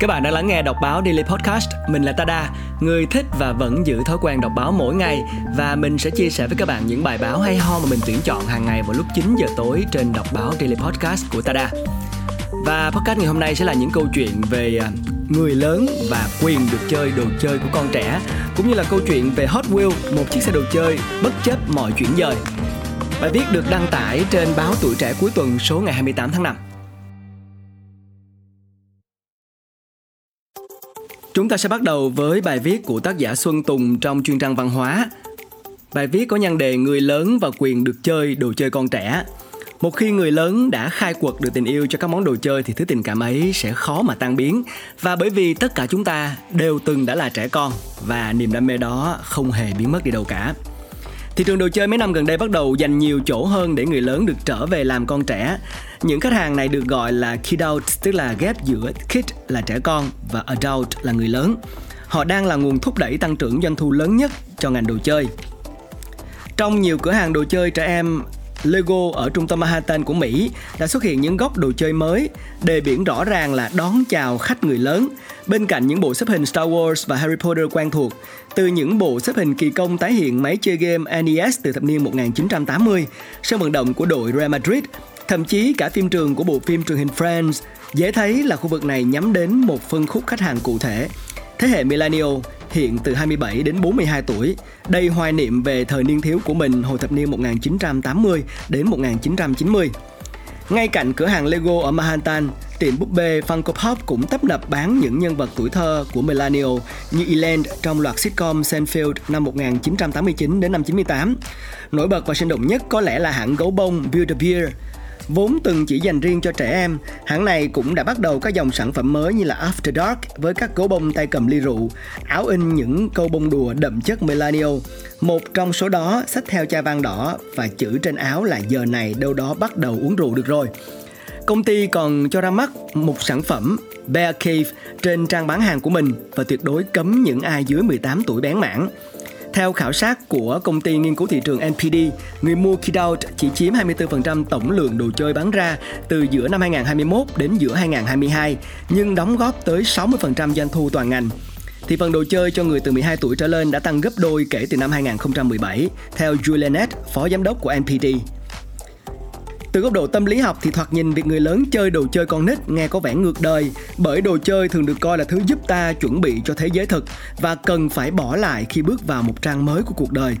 Các bạn đang lắng nghe đọc báo Daily Podcast. Mình là Tada, người thích và vẫn giữ thói quen đọc báo mỗi ngày và mình sẽ chia sẻ với các bạn những bài báo hay ho mà mình tuyển chọn hàng ngày vào lúc 9 giờ tối trên đọc báo Daily Podcast của Tada. Và podcast ngày hôm nay sẽ là những câu chuyện về à, người lớn và quyền được chơi đồ chơi của con trẻ cũng như là câu chuyện về Hot Wheels, một chiếc xe đồ chơi bất chấp mọi chuyển dời. Bài viết được đăng tải trên báo Tuổi Trẻ cuối tuần số ngày 28 tháng 5. Chúng ta sẽ bắt đầu với bài viết của tác giả Xuân Tùng trong chuyên trang văn hóa. Bài viết có nhan đề Người lớn và quyền được chơi, đồ chơi con trẻ. Một khi người lớn đã khai quật được tình yêu cho các món đồ chơi thì thứ tình cảm ấy sẽ khó mà tan biến. Và bởi vì tất cả chúng ta đều từng đã là trẻ con và niềm đam mê đó không hề biến mất đi đâu cả. Thị trường đồ chơi mấy năm gần đây bắt đầu dành nhiều chỗ hơn để người lớn được trở về làm con trẻ. Những khách hàng này được gọi là kid out, tức là ghép giữa kid là trẻ con và adult là người lớn. Họ đang là nguồn thúc đẩy tăng trưởng doanh thu lớn nhất cho ngành đồ chơi. Trong nhiều cửa hàng đồ chơi trẻ em Lego ở trung tâm Manhattan của Mỹ đã xuất hiện những góc đồ chơi mới, đề biển rõ ràng là đón chào khách người lớn. Bên cạnh những bộ xếp hình Star Wars và Harry Potter quen thuộc, từ những bộ xếp hình kỳ công tái hiện máy chơi game NES từ thập niên 1980, sân vận động của đội Real Madrid, thậm chí cả phim trường của bộ phim truyền hình Friends, dễ thấy là khu vực này nhắm đến một phân khúc khách hàng cụ thể. Thế hệ Millennial hiện từ 27 đến 42 tuổi, Đây hoài niệm về thời niên thiếu của mình hồi thập niên 1980 đến 1990. Ngay cạnh cửa hàng Lego ở Manhattan, tiệm búp bê Funko Pop cũng tấp nập bán những nhân vật tuổi thơ của Millennial như Eland trong loạt sitcom Seinfeld năm 1989 đến năm 98. Nổi bật và sinh động nhất có lẽ là hãng gấu bông Build-A-Bear Vốn từng chỉ dành riêng cho trẻ em, hãng này cũng đã bắt đầu các dòng sản phẩm mới như là After Dark với các gấu bông tay cầm ly rượu, áo in những câu bông đùa đậm chất millennial. Một trong số đó xách theo chai vang đỏ và chữ trên áo là giờ này đâu đó bắt đầu uống rượu được rồi. Công ty còn cho ra mắt một sản phẩm Bear Cave trên trang bán hàng của mình và tuyệt đối cấm những ai dưới 18 tuổi bán mảng. Theo khảo sát của công ty nghiên cứu thị trường NPD, người mua Kidout chỉ chiếm 24% tổng lượng đồ chơi bán ra từ giữa năm 2021 đến giữa 2022, nhưng đóng góp tới 60% doanh thu toàn ngành. Thị phần đồ chơi cho người từ 12 tuổi trở lên đã tăng gấp đôi kể từ năm 2017, theo Julianet, phó giám đốc của NPD. Từ góc độ tâm lý học thì thoạt nhìn việc người lớn chơi đồ chơi con nít nghe có vẻ ngược đời bởi đồ chơi thường được coi là thứ giúp ta chuẩn bị cho thế giới thực và cần phải bỏ lại khi bước vào một trang mới của cuộc đời.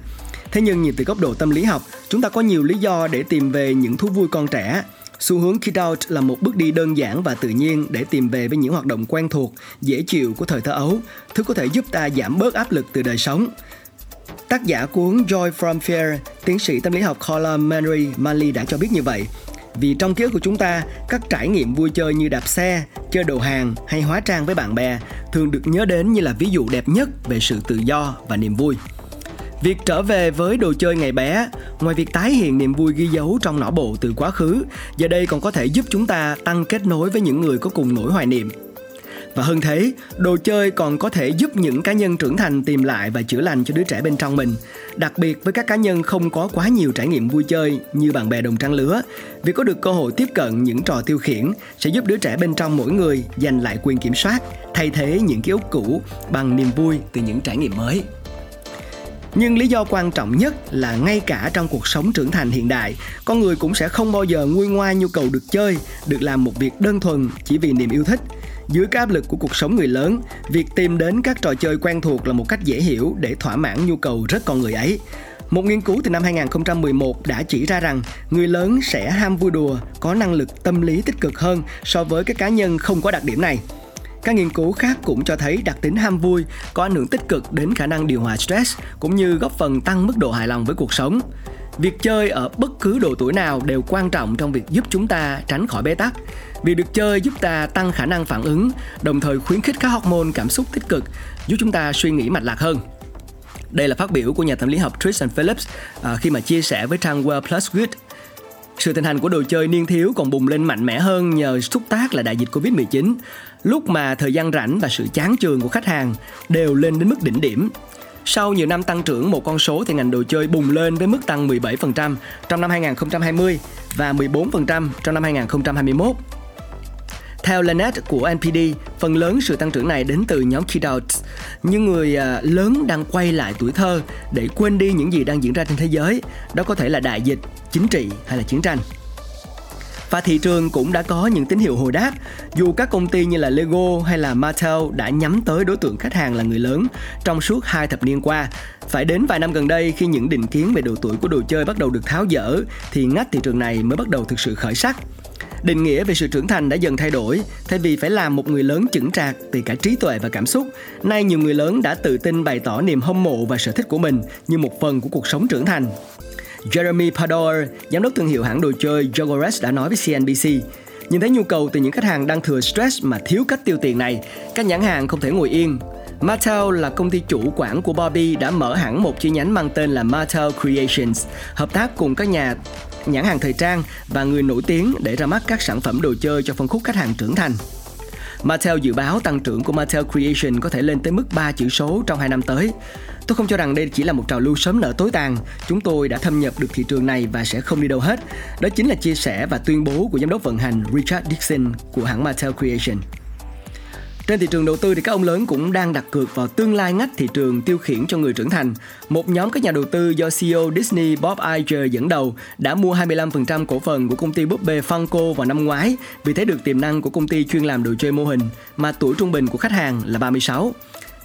Thế nhưng nhìn từ góc độ tâm lý học, chúng ta có nhiều lý do để tìm về những thú vui con trẻ. Xu hướng Kid Out là một bước đi đơn giản và tự nhiên để tìm về với những hoạt động quen thuộc, dễ chịu của thời thơ ấu, thứ có thể giúp ta giảm bớt áp lực từ đời sống. Tác giả cuốn Joy from Fear, tiến sĩ tâm lý học Colin Mary Manley đã cho biết như vậy. Vì trong ký ức của chúng ta, các trải nghiệm vui chơi như đạp xe, chơi đồ hàng hay hóa trang với bạn bè thường được nhớ đến như là ví dụ đẹp nhất về sự tự do và niềm vui. Việc trở về với đồ chơi ngày bé, ngoài việc tái hiện niềm vui ghi dấu trong não bộ từ quá khứ, giờ đây còn có thể giúp chúng ta tăng kết nối với những người có cùng nỗi hoài niệm và hơn thế, đồ chơi còn có thể giúp những cá nhân trưởng thành tìm lại và chữa lành cho đứa trẻ bên trong mình. Đặc biệt với các cá nhân không có quá nhiều trải nghiệm vui chơi như bạn bè đồng trang lứa, việc có được cơ hội tiếp cận những trò tiêu khiển sẽ giúp đứa trẻ bên trong mỗi người giành lại quyền kiểm soát, thay thế những ký ức cũ bằng niềm vui từ những trải nghiệm mới. Nhưng lý do quan trọng nhất là ngay cả trong cuộc sống trưởng thành hiện đại, con người cũng sẽ không bao giờ nguôi ngoai nhu cầu được chơi, được làm một việc đơn thuần chỉ vì niềm yêu thích dưới cái áp lực của cuộc sống người lớn, việc tìm đến các trò chơi quen thuộc là một cách dễ hiểu để thỏa mãn nhu cầu rất con người ấy. Một nghiên cứu từ năm 2011 đã chỉ ra rằng người lớn sẽ ham vui đùa, có năng lực tâm lý tích cực hơn so với các cá nhân không có đặc điểm này. Các nghiên cứu khác cũng cho thấy đặc tính ham vui có ảnh hưởng tích cực đến khả năng điều hòa stress cũng như góp phần tăng mức độ hài lòng với cuộc sống. Việc chơi ở bất cứ độ tuổi nào đều quan trọng trong việc giúp chúng ta tránh khỏi bế tắc. Việc được chơi giúp ta tăng khả năng phản ứng, đồng thời khuyến khích các hormone cảm xúc tích cực, giúp chúng ta suy nghĩ mạch lạc hơn. Đây là phát biểu của nhà tâm lý học Tristan Phillips à, khi mà chia sẻ với trang Well Plus Good. Sự thịnh hành của đồ chơi niên thiếu còn bùng lên mạnh mẽ hơn nhờ xúc tác là đại dịch Covid-19, lúc mà thời gian rảnh và sự chán chường của khách hàng đều lên đến mức đỉnh điểm. Sau nhiều năm tăng trưởng một con số thì ngành đồ chơi bùng lên với mức tăng 17% trong năm 2020 và 14% trong năm 2021. Theo Lanet của NPD, phần lớn sự tăng trưởng này đến từ nhóm kiddos, những người à, lớn đang quay lại tuổi thơ để quên đi những gì đang diễn ra trên thế giới. Đó có thể là đại dịch, chính trị hay là chiến tranh. Và thị trường cũng đã có những tín hiệu hồi đáp dù các công ty như là Lego hay là Mattel đã nhắm tới đối tượng khách hàng là người lớn trong suốt hai thập niên qua. Phải đến vài năm gần đây khi những định kiến về độ tuổi của đồ chơi bắt đầu được tháo dỡ thì ngách thị trường này mới bắt đầu thực sự khởi sắc. Định nghĩa về sự trưởng thành đã dần thay đổi, thay vì phải làm một người lớn chững trạc từ cả trí tuệ và cảm xúc. Nay nhiều người lớn đã tự tin bày tỏ niềm hâm mộ và sở thích của mình như một phần của cuộc sống trưởng thành. Jeremy Pador, giám đốc thương hiệu hãng đồ chơi Jogores đã nói với CNBC, nhìn thấy nhu cầu từ những khách hàng đang thừa stress mà thiếu cách tiêu tiền này, các nhãn hàng không thể ngồi yên. Mattel là công ty chủ quản của Barbie đã mở hẳn một chi nhánh mang tên là Mattel Creations, hợp tác cùng các nhà nhãn hàng thời trang và người nổi tiếng để ra mắt các sản phẩm đồ chơi cho phân khúc khách hàng trưởng thành. Mattel dự báo tăng trưởng của Mattel Creation có thể lên tới mức 3 chữ số trong 2 năm tới. Tôi không cho rằng đây chỉ là một trào lưu sớm nở tối tàn. Chúng tôi đã thâm nhập được thị trường này và sẽ không đi đâu hết. Đó chính là chia sẻ và tuyên bố của giám đốc vận hành Richard Dixon của hãng Mattel Creation. Trên thị trường đầu tư thì các ông lớn cũng đang đặt cược vào tương lai ngách thị trường tiêu khiển cho người trưởng thành. Một nhóm các nhà đầu tư do CEO Disney Bob Iger dẫn đầu đã mua 25% cổ phần của công ty búp bê Funko vào năm ngoái vì thấy được tiềm năng của công ty chuyên làm đồ chơi mô hình mà tuổi trung bình của khách hàng là 36.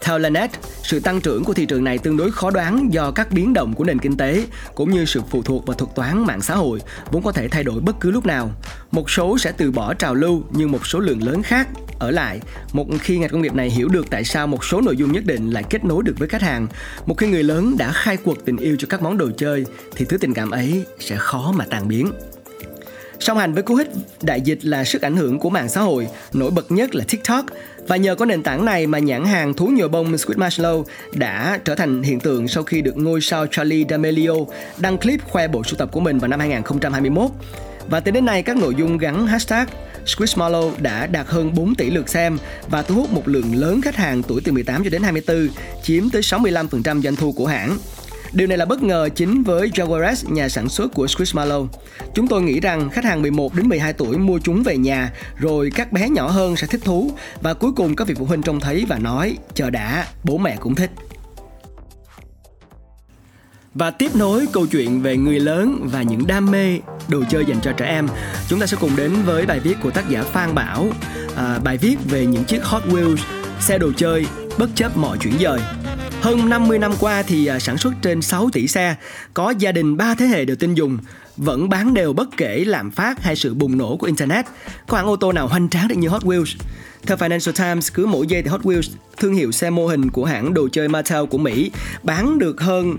Theo Lanet, sự tăng trưởng của thị trường này tương đối khó đoán do các biến động của nền kinh tế cũng như sự phụ thuộc vào thuật toán mạng xã hội vốn có thể thay đổi bất cứ lúc nào. Một số sẽ từ bỏ trào lưu nhưng một số lượng lớn khác ở lại một khi ngành công nghiệp này hiểu được tại sao một số nội dung nhất định lại kết nối được với khách hàng một khi người lớn đã khai quật tình yêu cho các món đồ chơi thì thứ tình cảm ấy sẽ khó mà tàn biến Song hành với cú hích đại dịch là sức ảnh hưởng của mạng xã hội, nổi bật nhất là TikTok. Và nhờ có nền tảng này mà nhãn hàng thú nhồi bông Squid Marshmallow đã trở thành hiện tượng sau khi được ngôi sao Charlie D'Amelio đăng clip khoe bộ sưu tập của mình vào năm 2021. Và tới đến nay các nội dung gắn hashtag Squishmallow đã đạt hơn 4 tỷ lượt xem và thu hút một lượng lớn khách hàng tuổi từ 18 cho đến 24, chiếm tới 65% doanh thu của hãng. Điều này là bất ngờ chính với Jaguares, nhà sản xuất của Squishmallow. Chúng tôi nghĩ rằng khách hàng 11 đến 12 tuổi mua chúng về nhà, rồi các bé nhỏ hơn sẽ thích thú và cuối cùng các vị phụ huynh trông thấy và nói chờ đã, bố mẹ cũng thích. Và tiếp nối câu chuyện về người lớn và những đam mê đồ chơi dành cho trẻ em, chúng ta sẽ cùng đến với bài viết của tác giả Phan Bảo, à, bài viết về những chiếc Hot Wheels, xe đồ chơi bất chấp mọi chuyển dời. Hơn 50 năm qua thì à, sản xuất trên 6 tỷ xe, có gia đình ba thế hệ đều tin dùng, vẫn bán đều bất kể lạm phát hay sự bùng nổ của Internet. Có hãng ô tô nào hoành tráng được như Hot Wheels? Theo Financial Times, cứ mỗi giây thì Hot Wheels, thương hiệu xe mô hình của hãng đồ chơi Mattel của Mỹ, bán được hơn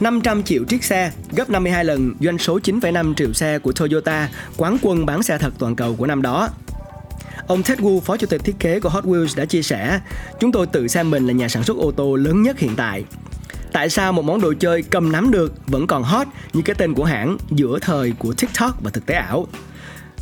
500 triệu chiếc xe, gấp 52 lần doanh số 9,5 triệu xe của Toyota, quán quân bán xe thật toàn cầu của năm đó. Ông Ted Wu, phó chủ tịch thiết kế của Hot Wheels đã chia sẻ, chúng tôi tự xem mình là nhà sản xuất ô tô lớn nhất hiện tại. Tại sao một món đồ chơi cầm nắm được vẫn còn hot như cái tên của hãng giữa thời của TikTok và thực tế ảo?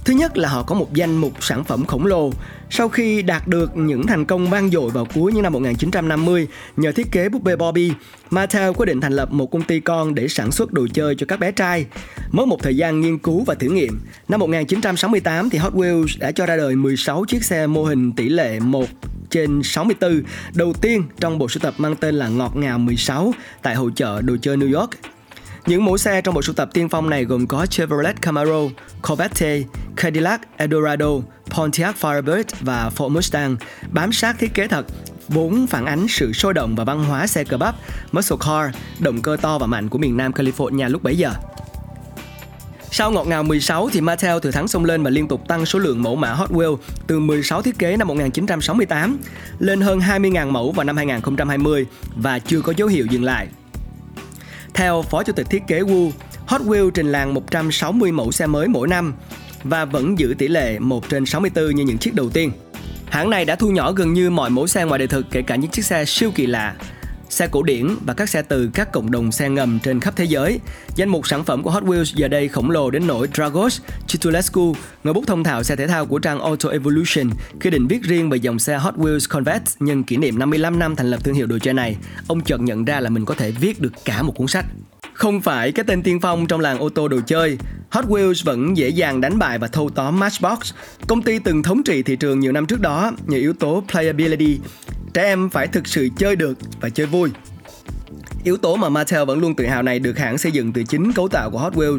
Thứ nhất là họ có một danh mục sản phẩm khổng lồ. Sau khi đạt được những thành công vang dội vào cuối những năm 1950 nhờ thiết kế búp bê Barbie, Mattel quyết định thành lập một công ty con để sản xuất đồ chơi cho các bé trai. Mất một thời gian nghiên cứu và thử nghiệm, năm 1968 thì Hot Wheels đã cho ra đời 16 chiếc xe mô hình tỷ lệ 1 trên 64 đầu tiên trong bộ sưu tập mang tên là Ngọt Ngào 16 tại hội chợ đồ chơi New York. Những mẫu xe trong bộ sưu tập tiên phong này gồm có Chevrolet Camaro, Corvette, Cadillac Eldorado, Pontiac Firebird và Ford Mustang, bám sát thiết kế thật vốn phản ánh sự sôi động và văn hóa xe cơ bắp, muscle car, động cơ to và mạnh của miền Nam California lúc bấy giờ. Sau ngọt ngào 16 thì Mattel từ tháng xông lên và liên tục tăng số lượng mẫu mã Hot Wheels từ 16 thiết kế năm 1968 lên hơn 20.000 mẫu vào năm 2020 và chưa có dấu hiệu dừng lại. Theo Phó Chủ tịch Thiết kế Wu, Hot Wheels trình làng 160 mẫu xe mới mỗi năm và vẫn giữ tỷ lệ 1 trên 64 như những chiếc đầu tiên. Hãng này đã thu nhỏ gần như mọi mẫu xe ngoài đời thực kể cả những chiếc xe siêu kỳ lạ, xe cổ điển và các xe từ các cộng đồng xe ngầm trên khắp thế giới. Danh mục sản phẩm của Hot Wheels giờ đây khổng lồ đến nỗi Dragos Chitulescu, người bút thông thạo xe thể thao của trang Auto Evolution, khi định viết riêng về dòng xe Hot Wheels Corvette nhân kỷ niệm 55 năm thành lập thương hiệu đồ chơi này, ông chợt nhận ra là mình có thể viết được cả một cuốn sách. Không phải cái tên tiên phong trong làng ô tô đồ chơi, Hot Wheels vẫn dễ dàng đánh bại và thâu tóm Matchbox. Công ty từng thống trị thị trường nhiều năm trước đó nhờ yếu tố playability. Trẻ em phải thực sự chơi được và chơi vui. Yếu tố mà Mattel vẫn luôn tự hào này được hãng xây dựng từ chính cấu tạo của Hot Wheels.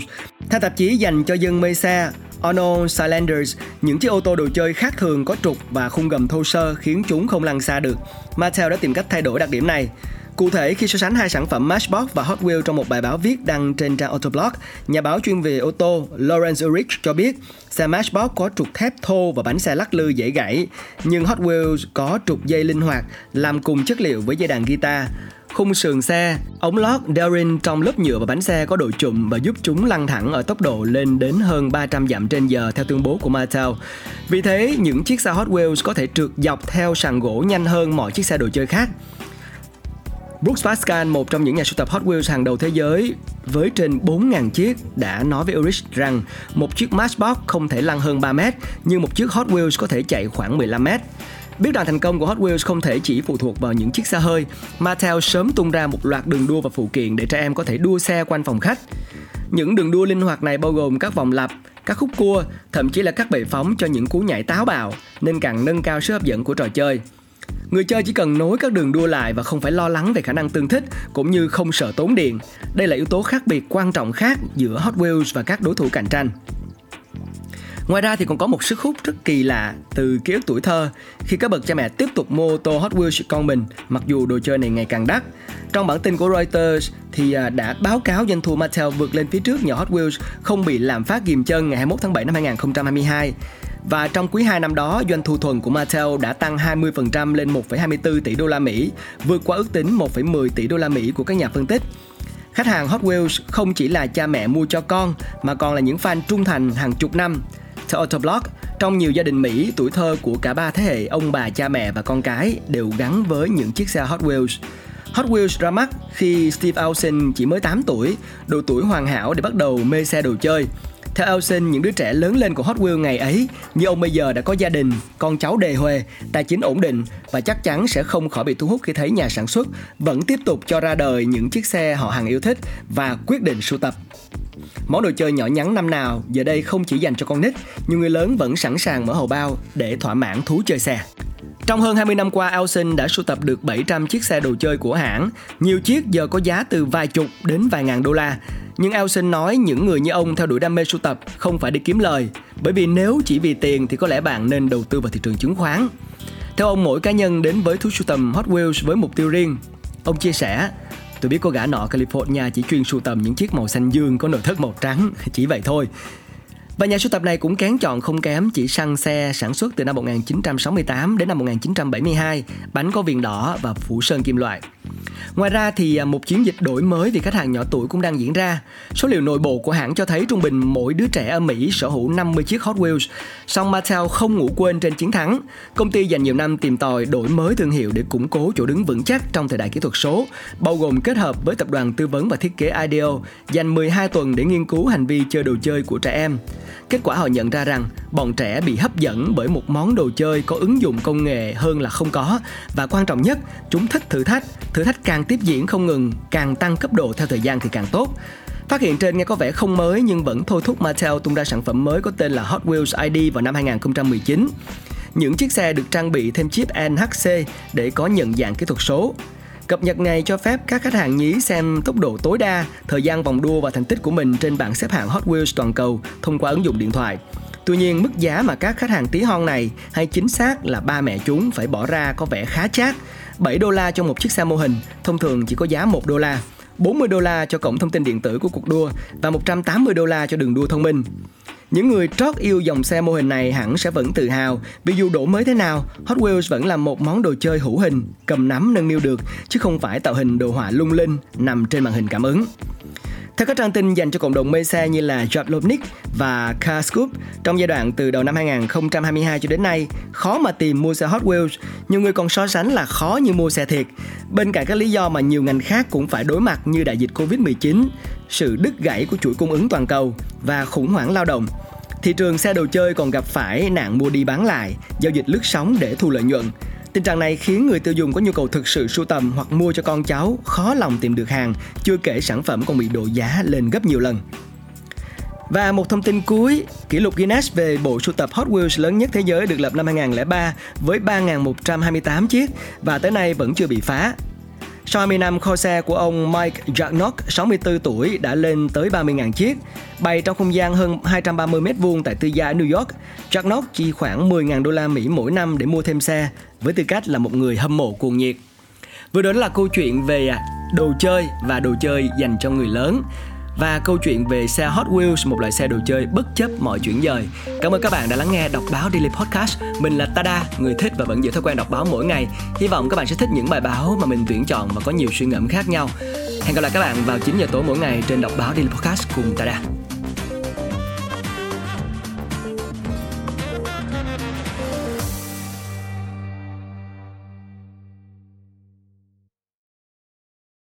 Theo tạp chí dành cho dân mê xe Ono Cylinders, những chiếc ô tô đồ chơi khác thường có trục và khung gầm thô sơ khiến chúng không lăn xa được. Mattel đã tìm cách thay đổi đặc điểm này. Cụ thể, khi so sánh hai sản phẩm Matchbox và Hot Wheels trong một bài báo viết đăng trên trang Autoblog, nhà báo chuyên về ô tô Lawrence Ulrich cho biết xe Matchbox có trục thép thô và bánh xe lắc lư dễ gãy, nhưng Hot Wheels có trục dây linh hoạt làm cùng chất liệu với dây đàn guitar. Khung sườn xe, ống lót Darin trong lớp nhựa và bánh xe có độ trụm và giúp chúng lăn thẳng ở tốc độ lên đến hơn 300 dặm trên giờ theo tuyên bố của Mattel. Vì thế, những chiếc xe Hot Wheels có thể trượt dọc theo sàn gỗ nhanh hơn mọi chiếc xe đồ chơi khác. Brooks Pascal, một trong những nhà sưu tập Hot Wheels hàng đầu thế giới với trên 4.000 chiếc đã nói với Ulrich rằng một chiếc Matchbox không thể lăn hơn 3 mét, nhưng một chiếc Hot Wheels có thể chạy khoảng 15 mét. Biết rằng thành công của Hot Wheels không thể chỉ phụ thuộc vào những chiếc xe hơi, Mattel sớm tung ra một loạt đường đua và phụ kiện để trẻ em có thể đua xe quanh phòng khách. Những đường đua linh hoạt này bao gồm các vòng lặp, các khúc cua, thậm chí là các bệ phóng cho những cú nhảy táo bạo, nên càng nâng cao sức hấp dẫn của trò chơi. Người chơi chỉ cần nối các đường đua lại và không phải lo lắng về khả năng tương thích, cũng như không sợ tốn điện. Đây là yếu tố khác biệt quan trọng khác giữa Hot Wheels và các đối thủ cạnh tranh. Ngoài ra thì còn có một sức hút rất kỳ lạ từ ký ức tuổi thơ khi các bậc cha mẹ tiếp tục mua ô tô Hot Wheels con mình, mặc dù đồ chơi này ngày càng đắt. Trong bản tin của Reuters thì à, đã báo cáo doanh thu Mattel vượt lên phía trước nhờ Hot Wheels không bị lạm phát ghim chân ngày 21 tháng 7 năm 2022. Và trong quý 2 năm đó, doanh thu thuần của Mattel đã tăng 20% lên 1,24 tỷ đô la Mỹ, vượt qua ước tính 1,10 tỷ đô la Mỹ của các nhà phân tích. Khách hàng Hot Wheels không chỉ là cha mẹ mua cho con mà còn là những fan trung thành hàng chục năm. Theo Autoblog, trong nhiều gia đình Mỹ, tuổi thơ của cả ba thế hệ ông bà, cha mẹ và con cái đều gắn với những chiếc xe Hot Wheels. Hot Wheels ra mắt khi Steve Austin chỉ mới 8 tuổi, độ tuổi hoàn hảo để bắt đầu mê xe đồ chơi. Theo Elson, những đứa trẻ lớn lên của Hot Wheels ngày ấy, như ông bây giờ đã có gia đình, con cháu đề huề, tài chính ổn định và chắc chắn sẽ không khỏi bị thu hút khi thấy nhà sản xuất vẫn tiếp tục cho ra đời những chiếc xe họ hàng yêu thích và quyết định sưu tập. Món đồ chơi nhỏ nhắn năm nào giờ đây không chỉ dành cho con nít, nhiều người lớn vẫn sẵn sàng mở hầu bao để thỏa mãn thú chơi xe. Trong hơn 20 năm qua, Elson đã sưu tập được 700 chiếc xe đồ chơi của hãng. Nhiều chiếc giờ có giá từ vài chục đến vài ngàn đô la. Nhưng Elson nói những người như ông theo đuổi đam mê sưu tập không phải đi kiếm lời, bởi vì nếu chỉ vì tiền thì có lẽ bạn nên đầu tư vào thị trường chứng khoán. Theo ông, mỗi cá nhân đến với thú sưu tầm Hot Wheels với mục tiêu riêng. Ông chia sẻ, tôi biết cô gã nọ California chỉ chuyên sưu tầm những chiếc màu xanh dương có nội thất màu trắng, chỉ vậy thôi. Và nhà sưu tập này cũng kén chọn không kém chỉ săn xe sản xuất từ năm 1968 đến năm 1972, bánh có viền đỏ và phủ sơn kim loại. Ngoài ra thì à, một chiến dịch đổi mới vì khách hàng nhỏ tuổi cũng đang diễn ra. Số liệu nội bộ của hãng cho thấy trung bình mỗi đứa trẻ ở Mỹ sở hữu 50 chiếc Hot Wheels. Song Mattel không ngủ quên trên chiến thắng. Công ty dành nhiều năm tìm tòi đổi mới thương hiệu để củng cố chỗ đứng vững chắc trong thời đại kỹ thuật số, bao gồm kết hợp với tập đoàn tư vấn và thiết kế IDEO dành 12 tuần để nghiên cứu hành vi chơi đồ chơi của trẻ em. Kết quả họ nhận ra rằng bọn trẻ bị hấp dẫn bởi một món đồ chơi có ứng dụng công nghệ hơn là không có và quan trọng nhất, chúng thích thử thách. Thử thách càng tiếp diễn không ngừng, càng tăng cấp độ theo thời gian thì càng tốt. Phát hiện trên nghe có vẻ không mới nhưng vẫn thôi thúc Mattel tung ra sản phẩm mới có tên là Hot Wheels ID vào năm 2019. Những chiếc xe được trang bị thêm chip NHC để có nhận dạng kỹ thuật số. Cập nhật này cho phép các khách hàng nhí xem tốc độ tối đa, thời gian vòng đua và thành tích của mình trên bảng xếp hạng Hot Wheels toàn cầu thông qua ứng dụng điện thoại. Tuy nhiên, mức giá mà các khách hàng tí hon này hay chính xác là ba mẹ chúng phải bỏ ra có vẻ khá chát. 7 đô la cho một chiếc xe mô hình, thông thường chỉ có giá 1 đô la. 40 đô la cho cổng thông tin điện tử của cuộc đua và 180 đô la cho đường đua thông minh. Những người trót yêu dòng xe mô hình này hẳn sẽ vẫn tự hào vì dù đổi mới thế nào, Hot Wheels vẫn là một món đồ chơi hữu hình, cầm nắm nâng niu được chứ không phải tạo hình đồ họa lung linh nằm trên màn hình cảm ứng. Theo các trang tin dành cho cộng đồng mê xe như là Jablonnik và carscoop trong giai đoạn từ đầu năm 2022 cho đến nay, khó mà tìm mua xe Hot Wheels, nhiều người còn so sánh là khó như mua xe thiệt. Bên cạnh các lý do mà nhiều ngành khác cũng phải đối mặt như đại dịch Covid-19, sự đứt gãy của chuỗi cung ứng toàn cầu và khủng hoảng lao động, thị trường xe đồ chơi còn gặp phải nạn mua đi bán lại, giao dịch lướt sóng để thu lợi nhuận. Tình trạng này khiến người tiêu dùng có nhu cầu thực sự sưu tầm hoặc mua cho con cháu khó lòng tìm được hàng, chưa kể sản phẩm còn bị độ giá lên gấp nhiều lần. Và một thông tin cuối, kỷ lục Guinness về bộ sưu tập Hot Wheels lớn nhất thế giới được lập năm 2003 với 3.128 chiếc và tới nay vẫn chưa bị phá. Sau 20 năm, kho xe của ông Mike Jarnock, 64 tuổi, đã lên tới 30.000 chiếc. Bày trong không gian hơn 230 mét vuông tại tư gia ở New York, Jarnock chi khoảng 10.000 đô la Mỹ mỗi năm để mua thêm xe, với tư cách là một người hâm mộ cuồng nhiệt. Vừa đó là câu chuyện về à, đồ chơi và đồ chơi dành cho người lớn và câu chuyện về xe Hot Wheels, một loại xe đồ chơi bất chấp mọi chuyển dời. Cảm ơn các bạn đã lắng nghe đọc báo Daily Podcast. Mình là Tada, người thích và vẫn giữ thói quen đọc báo mỗi ngày. Hy vọng các bạn sẽ thích những bài báo mà mình tuyển chọn và có nhiều suy ngẫm khác nhau. Hẹn gặp lại các bạn vào 9 giờ tối mỗi ngày trên đọc báo Daily Podcast cùng Tada.